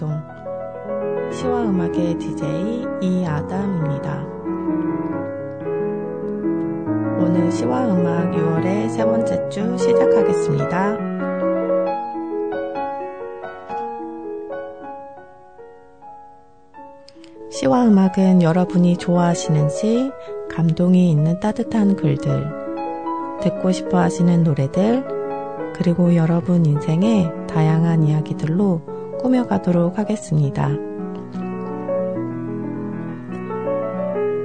방송 시와 음악의 DJ 이아담입니다. 오늘 시와 음악 6월의 세 번째 주 시작하겠습니다. 시와 음악은 여러분이 좋아하시는 시, 감동이 있는 따뜻한 글들, 듣고 싶어 하시는 노래들, 그리고 여러분 인생의 다양한 이야기들로 꾸며가도록 하겠습니다.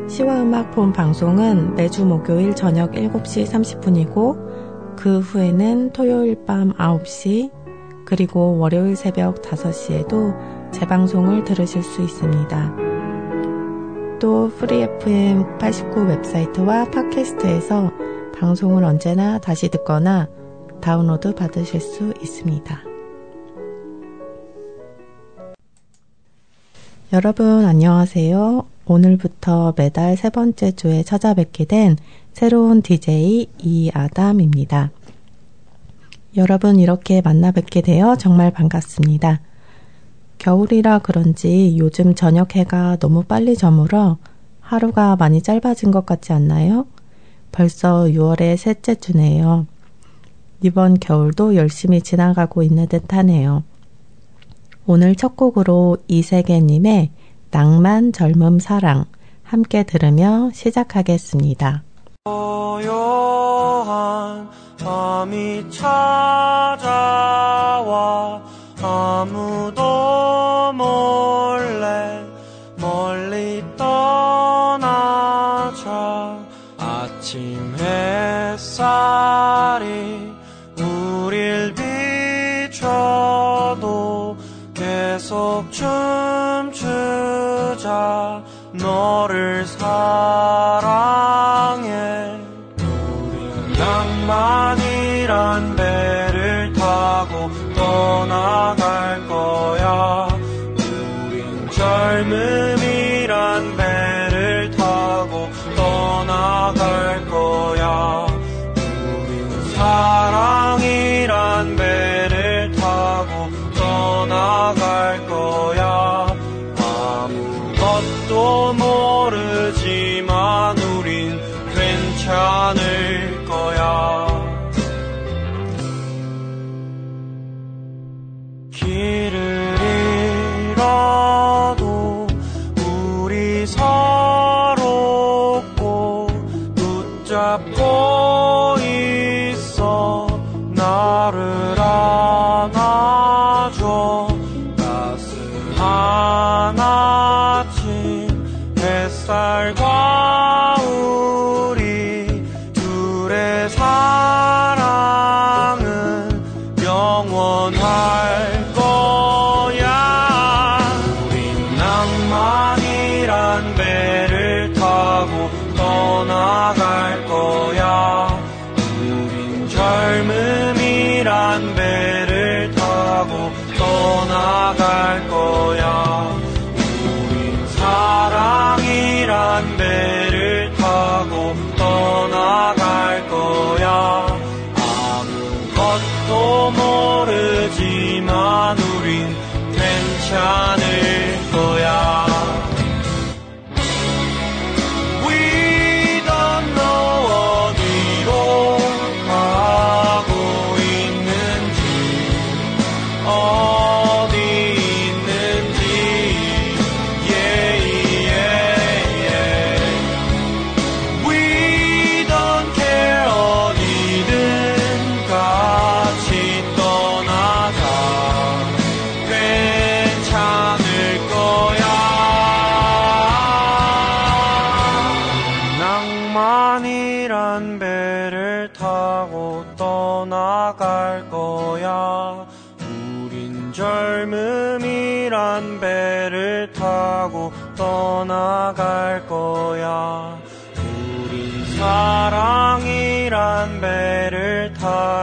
시와 음악 본 방송은 매주 목요일 저녁 7시 30분이고 그 후에는 토요일 밤 9시 그리고 월요일 새벽 5시에도 재방송을 들으실 수 있습니다. 또 프리 FM 89 웹사이트와 팟캐스트에서 방송을 언제나 다시 듣거나 다운로드 받으실 수 있습니다. 여러분 안녕하세요. 오늘부터 매달 세 번째 주에 찾아뵙게 된 새로운 DJ 이아담입니다. 여러분 이렇게 만나 뵙게 되어 정말 반갑습니다. 겨울이라 그런지 요즘 저녁 해가 너무 빨리 저물어 하루가 많이 짧아진 것 같지 않나요? 벌써 6월의 셋째 주네요. 이번 겨울도 열심히 지나가고 있는 듯 하네요. 오늘 첫 곡으로 이세계님의 낭만, 젊음, 사랑 함께 들으며 시작하겠습니다. 고요한 밤이 찾아와 아무도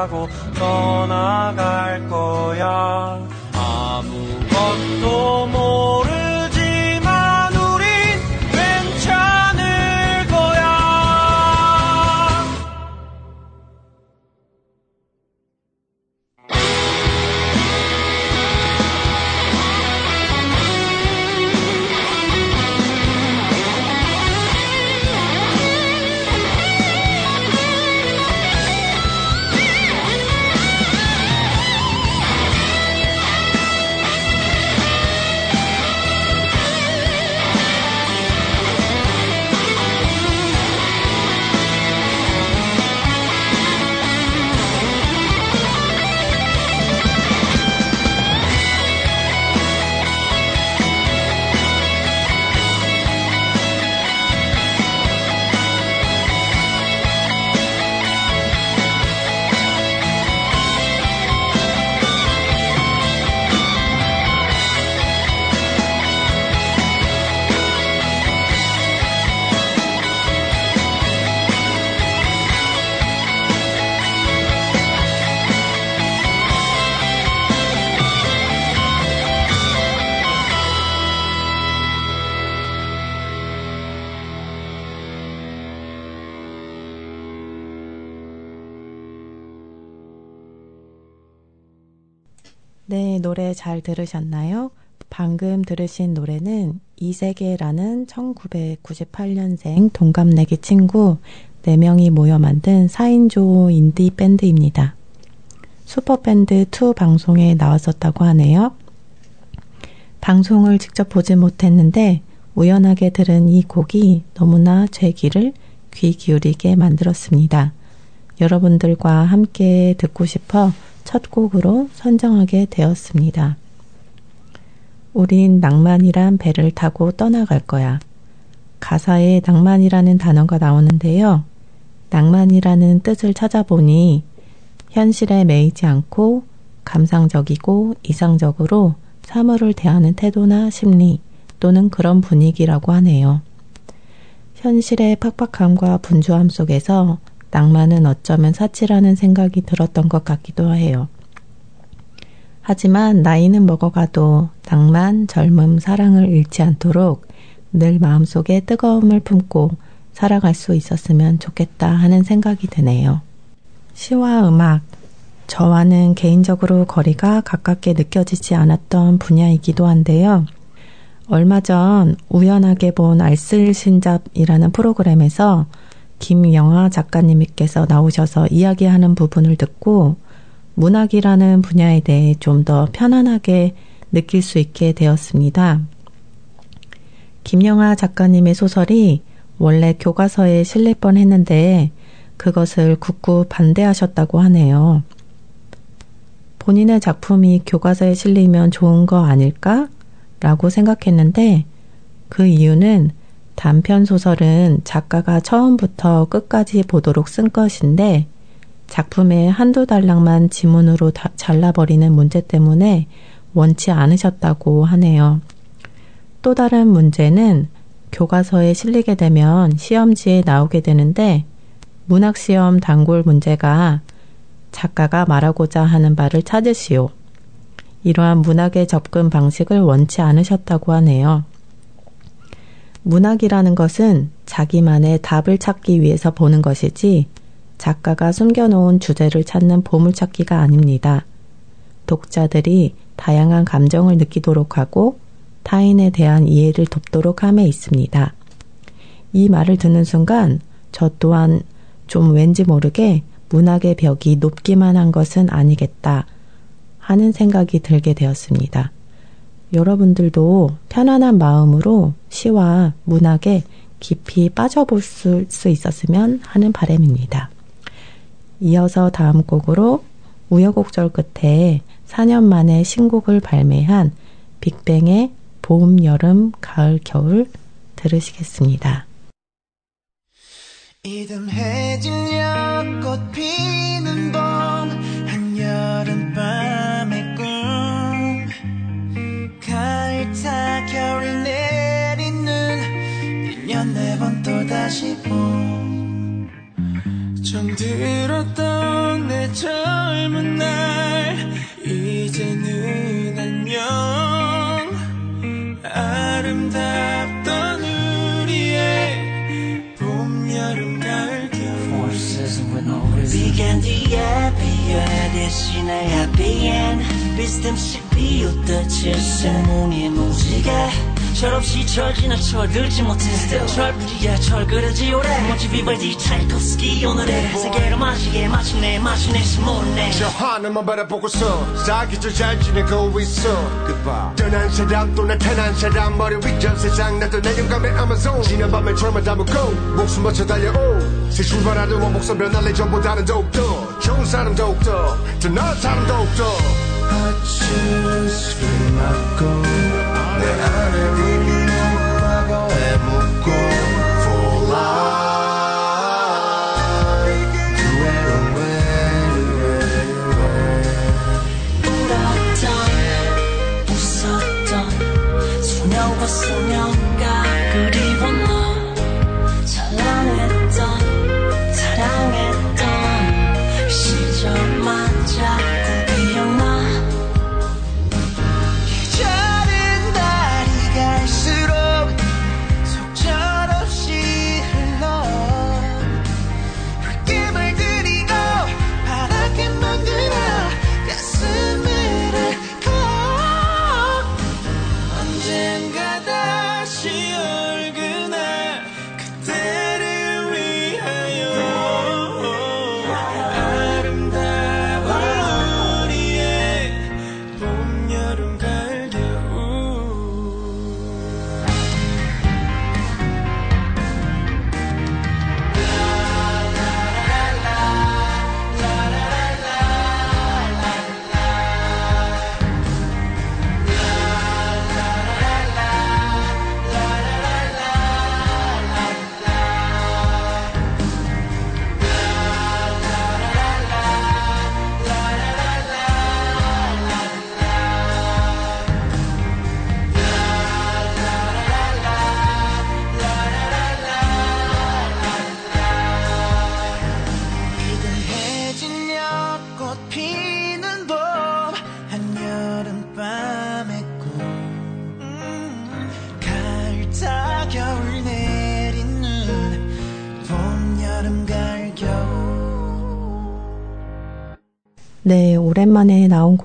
타 잘 들으셨나요? 방금 들으신 노래는 이세계라는 1998년생 동갑내기 친구 4명이 모여 만든 4인조 인디 밴드입니다. 슈퍼밴드 2 방송에 나왔었다고 하네요. 방송을 직접 보지 못했는데 우연하게 들은 이 곡이 너무나 제 귀를 귀 기울이게 만들었습니다. 여러분들과 함께 듣고 싶어 첫 곡으로 선정하게 되었습니다. 우린 낭만이란 배를 타고 떠나갈 거야. 가사에 낭만이라는 단어가 나오는데요. 낭만이라는 뜻을 찾아보니 현실에 매이지 않고 감상적이고 이상적으로 사물을 대하는 태도나 심리 또는 그런 분위기라고 하네요. 현실의 팍팍함과 분주함 속에서 낭만은 어쩌면 사치라는 생각이 들었던 것 같기도 해요. 하지만 나이는 먹어가도 낭만, 젊음, 사랑을 잃지 않도록 늘 마음속에 뜨거움을 품고 살아갈 수 있었으면 좋겠다 하는 생각이 드네요. 시와 음악, 저와는 개인적으로 거리가 가깝게 느껴지지 않았던 분야이기도 한데요. 얼마 전 우연하게 본 알쓸신잡이라는 프로그램에서 김영하 작가님께서 나오셔서 이야기하는 부분을 듣고 문학이라는 분야에 대해 좀 더 편안하게 느낄 수 있게 되었습니다. 김영하 작가님의 소설이 원래 교과서에 실릴 뻔 했는데 그것을 굳고 반대하셨다고 하네요. 본인의 작품이 교과서에 실리면 좋은 거 아닐까? 라고 생각했는데 그 이유는 단편 소설은 작가가 처음부터 끝까지 보도록 쓴 것인데 작품의 한두 달락만 지문으로 다 잘라버리는 문제 때문에 원치 않으셨다고 하네요. 또 다른 문제는 교과서에 실리게 되면 시험지에 나오게 되는데 문학시험 단골 문제가 작가가 말하고자 하는 바를 찾으시오. 이러한 문학의 접근 방식을 원치 않으셨다고 하네요. 문학이라는 것은 자기만의 답을 찾기 위해서 보는 것이지 작가가 숨겨놓은 주제를 찾는 보물찾기가 아닙니다. 독자들이 다양한 감정을 느끼도록 하고 타인에 대한 이해를 돕도록 함에 있습니다. 이 말을 듣는 순간 저 또한 좀 왠지 모르게 문학의 벽이 높기만 한 것은 아니겠다 하는 생각이 들게 되었습니다. 여러분들도 편안한 마음으로 시와 문학에 깊이 빠져볼 수, 수 있었으면 하는 바람입니다. 이어서 다음 곡으로 우여곡절 끝에 4년 만에 신곡을 발매한 빅뱅의 봄, 여름, 가을, 겨울 들으시겠습니다. 이듬해질녘 꽃 피는 봄 마시고 좀 들었던 내 젊은 날. 이제는 안녕 아름답던 우리의 봄 여름 가을 겨울 Began the happier 대신에 happy end 비슷음씩 비웃던 질서 눈이 뭉치게 철없이 철 지나 철 긁지 못해. 철부지야 철 그러지 오래. 멋지 비발디 차이코스키 오늘의 세계로 마시게 마침내 마침내 스모네. 저 하늘만 바라보고서 사기도 잘 지내고 있어. 떠난 사람 또 나타난 사람 머리 위전 세상 나도 내념감의 아마존 지난 밤에 철만 담고 목숨 바쳐 달려오. 새 출발하는 원목선 변할래 전보다는 더욱더. 좋은 사람 더욱더. 더 나은 사람 더욱더. 아침 술 맞고 내 안에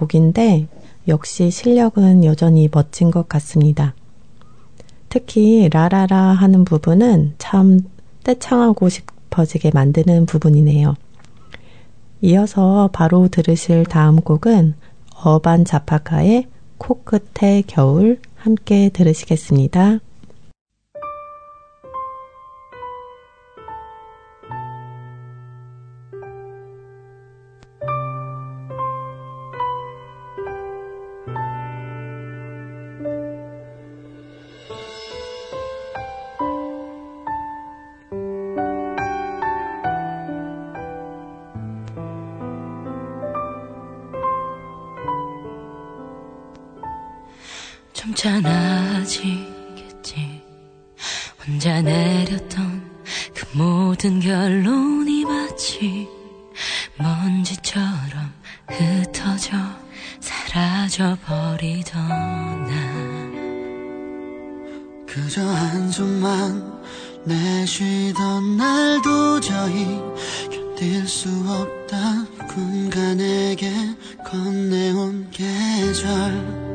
곡인데 역시 실력은 여전히 멋진 것 같습니다. 특히 라라라 하는 부분은 참 떼창하고 싶어지게 만드는 부분이네요. 이어서 바로 들으실 다음 곡은 어반 자파카의 코끝의 겨울 함께 들으시겠습니다. 사라져 버리던 나. 그저 한숨만 내쉬던 날 도저히 견딜 수 없다. 내게 건네온 계절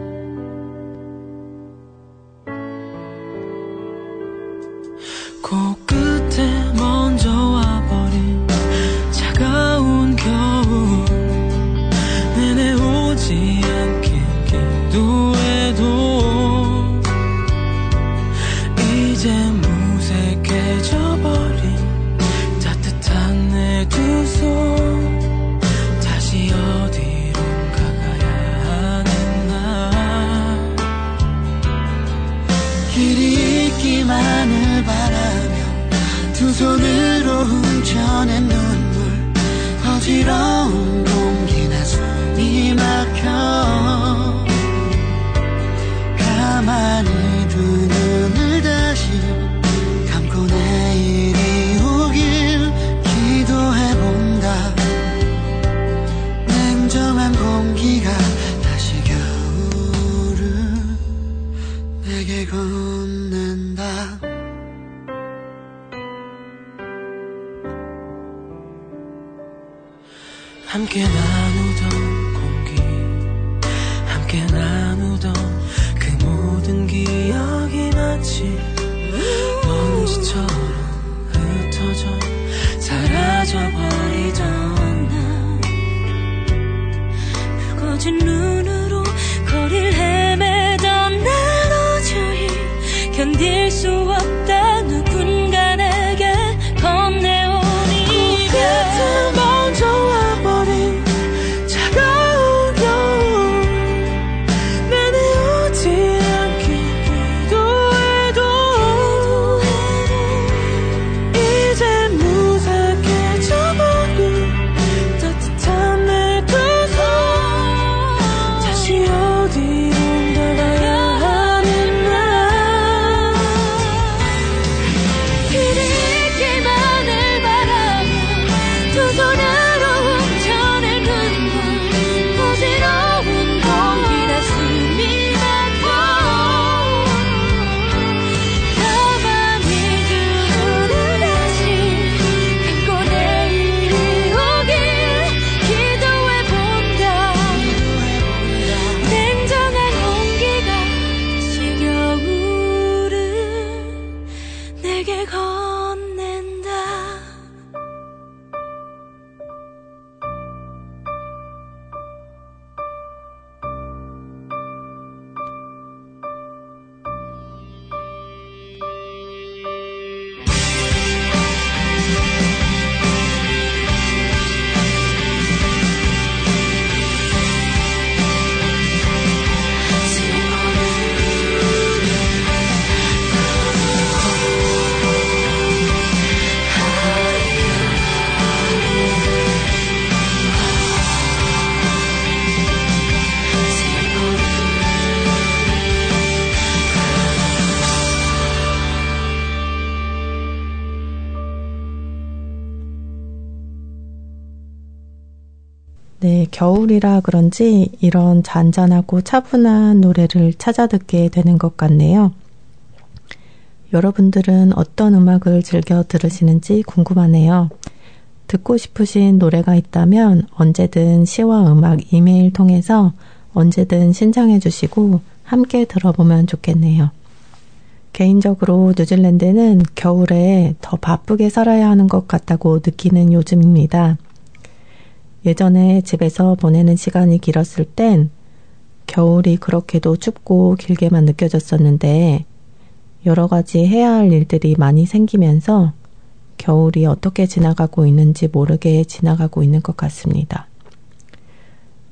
길이 있기만을 바라며 두 손으로 훔쳐낸 눈물 어지러운 공기나 숨이 막혀 함께 나누던 공기 함께 나누던 그 모든 기억이 마치 먼지처럼 흩어져 사라져버리던 나 붉어진 눈으로 거리를 헤매던 날 도저히 견딜 수 없다 겨울이라 그런지 이런 잔잔하고 차분한 노래를 찾아 듣게 되는 것 같네요. 여러분들은 어떤 음악을 즐겨 들으시는지 궁금하네요. 듣고 싶으신 노래가 있다면 언제든 시와 음악 이메일 통해서 언제든 신청해 주시고 함께 들어보면 좋겠네요. 개인적으로 뉴질랜드는 겨울에 더 바쁘게 살아야 하는 것 같다고 느끼는 요즘입니다. 예전에 집에서 보내는 시간이 길었을 땐 겨울이 그렇게도 춥고 길게만 느껴졌었는데 여러 가지 해야 할 일들이 많이 생기면서 겨울이 어떻게 지나가고 있는지 모르게 지나가고 있는 것 같습니다.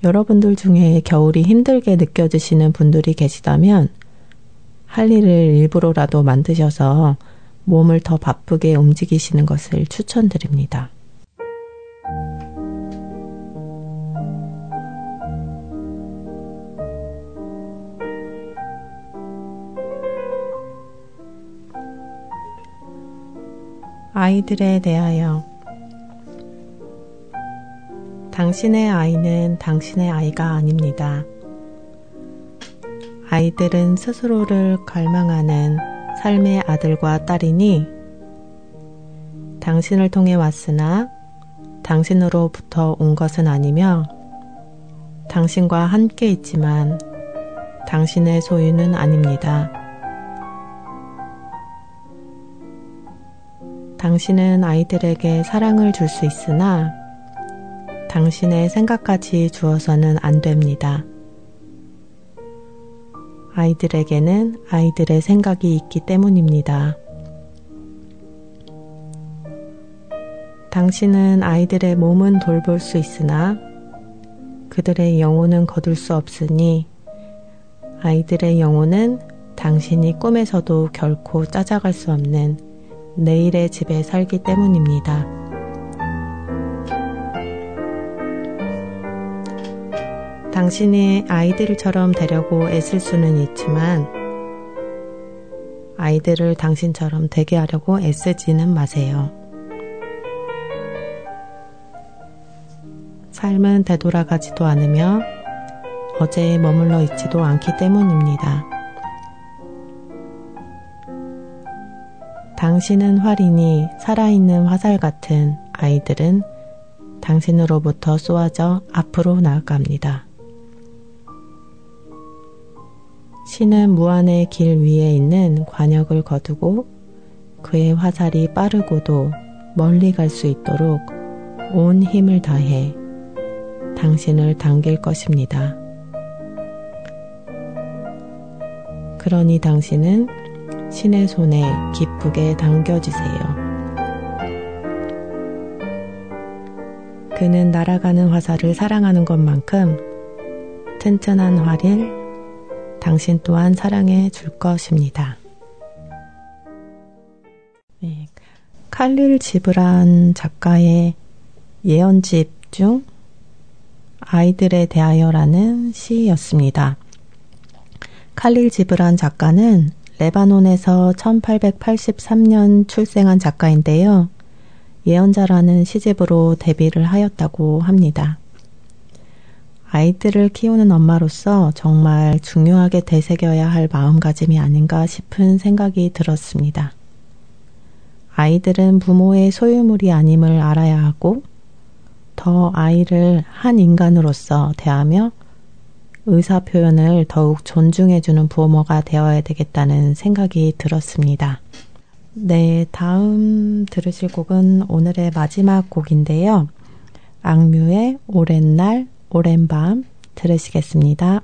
여러분들 중에 겨울이 힘들게 느껴지시는 분들이 계시다면 할 일을 일부러라도 만드셔서 몸을 더 바쁘게 움직이시는 것을 추천드립니다. 아이들에 대하여 당신의 아이는 당신의 아이가 아닙니다. 아이들은 스스로를 갈망하는 삶의 아들과 딸이니 당신을 통해 왔으나 당신으로부터 온 것은 아니며 당신과 함께 있지만 당신의 소유는 아닙니다. 당신은 아이들에게 사랑을 줄 수 있으나 당신의 생각까지 주어서는 안 됩니다. 아이들에게는 아이들의 생각이 있기 때문입니다. 당신은 아이들의 몸은 돌볼 수 있으나 그들의 영혼은 거둘 수 없으니 아이들의 영혼은 당신이 꿈에서도 결코 찾아갈 수 없는 내일의 집에 살기 때문입니다. 당신이 아이들처럼 되려고 애쓸 수는 있지만 아이들을 당신처럼 되게 하려고 애쓰지는 마세요. 삶은 되돌아가지도 않으며 어제에 머물러 있지도 않기 때문입니다. 당신은 활이니 살아있는 화살 같은 아이들은 당신으로부터 쏘아져 앞으로 나아갑니다. 신은 무한의 길 위에 있는 관역을 거두고 그의 화살이 빠르고도 멀리 갈 수 있도록 온 힘을 다해 당신을 당길 것입니다. 그러니 당신은 신의 손에 기쁘게 당겨지세요. 그는 날아가는 화살을 사랑하는 것만큼 튼튼한 활을 당신 또한 사랑해 줄 것입니다. 네, 칼릴 지브란 작가의 예언집 중 아이들에 대하여라는 시였습니다. 칼릴 지브란 작가는 레바논에서 1883년 출생한 작가인데요. 예언자라는 시집으로 데뷔를 하였다고 합니다. 아이들을 키우는 엄마로서 정말 중요하게 되새겨야 할 마음가짐이 아닌가 싶은 생각이 들었습니다. 아이들은 부모의 소유물이 아님을 알아야 하고 더 아이를 한 인간으로서 대하며 의사 표현을 더욱 존중해주는 부모가 되어야 되겠다는 생각이 들었습니다. 네, 다음 들으실 곡은 오늘의 마지막 곡인데요. 악뮤의 오랜 날, 오랜 밤 들으시겠습니다.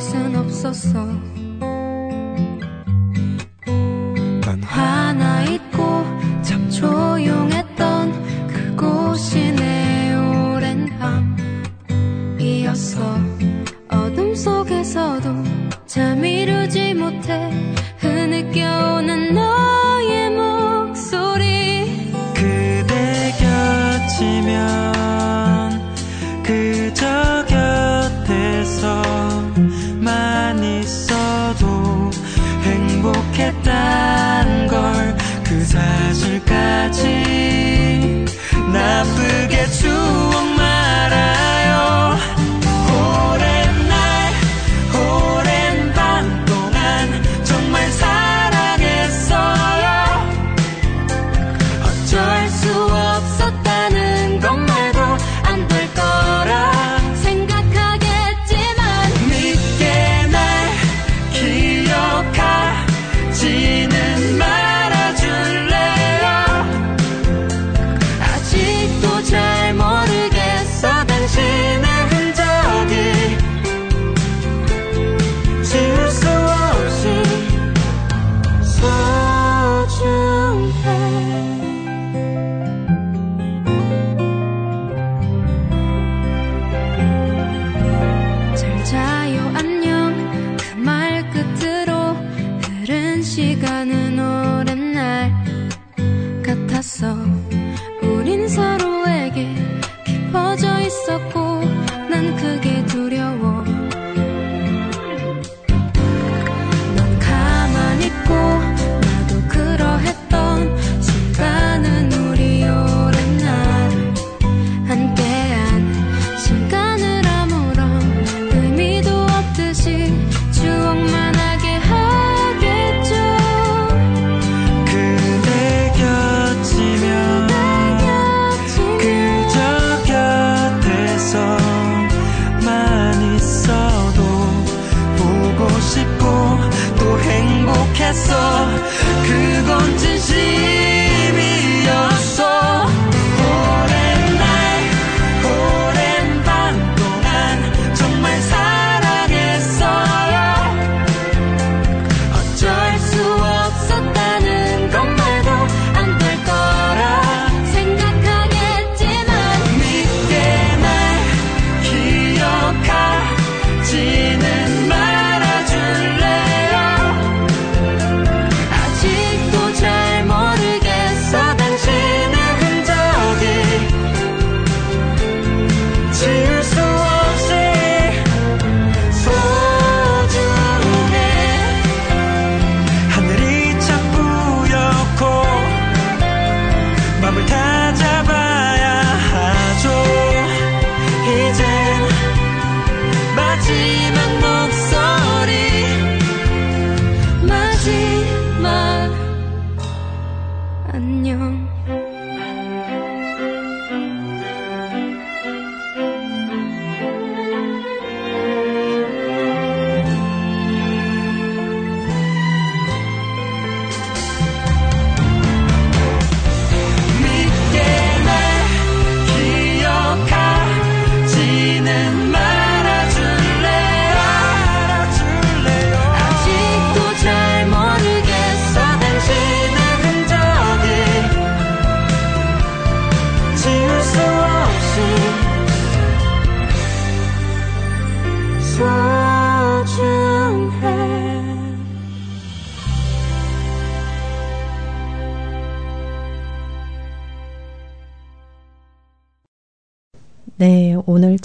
거짓은 없었어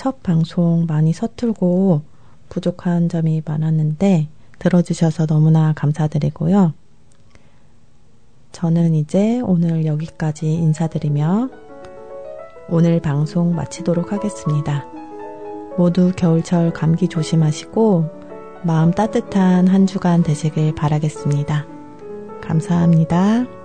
첫 방송 많이 서툴고 부족한 점이 많았는데 들어주셔서 너무나 감사드리고요. 저는 이제 오늘 여기까지 인사드리며 오늘 방송 마치도록 하겠습니다. 모두 겨울철 감기 조심하시고 마음 따뜻한 한 주간 되시길 바라겠습니다. 감사합니다.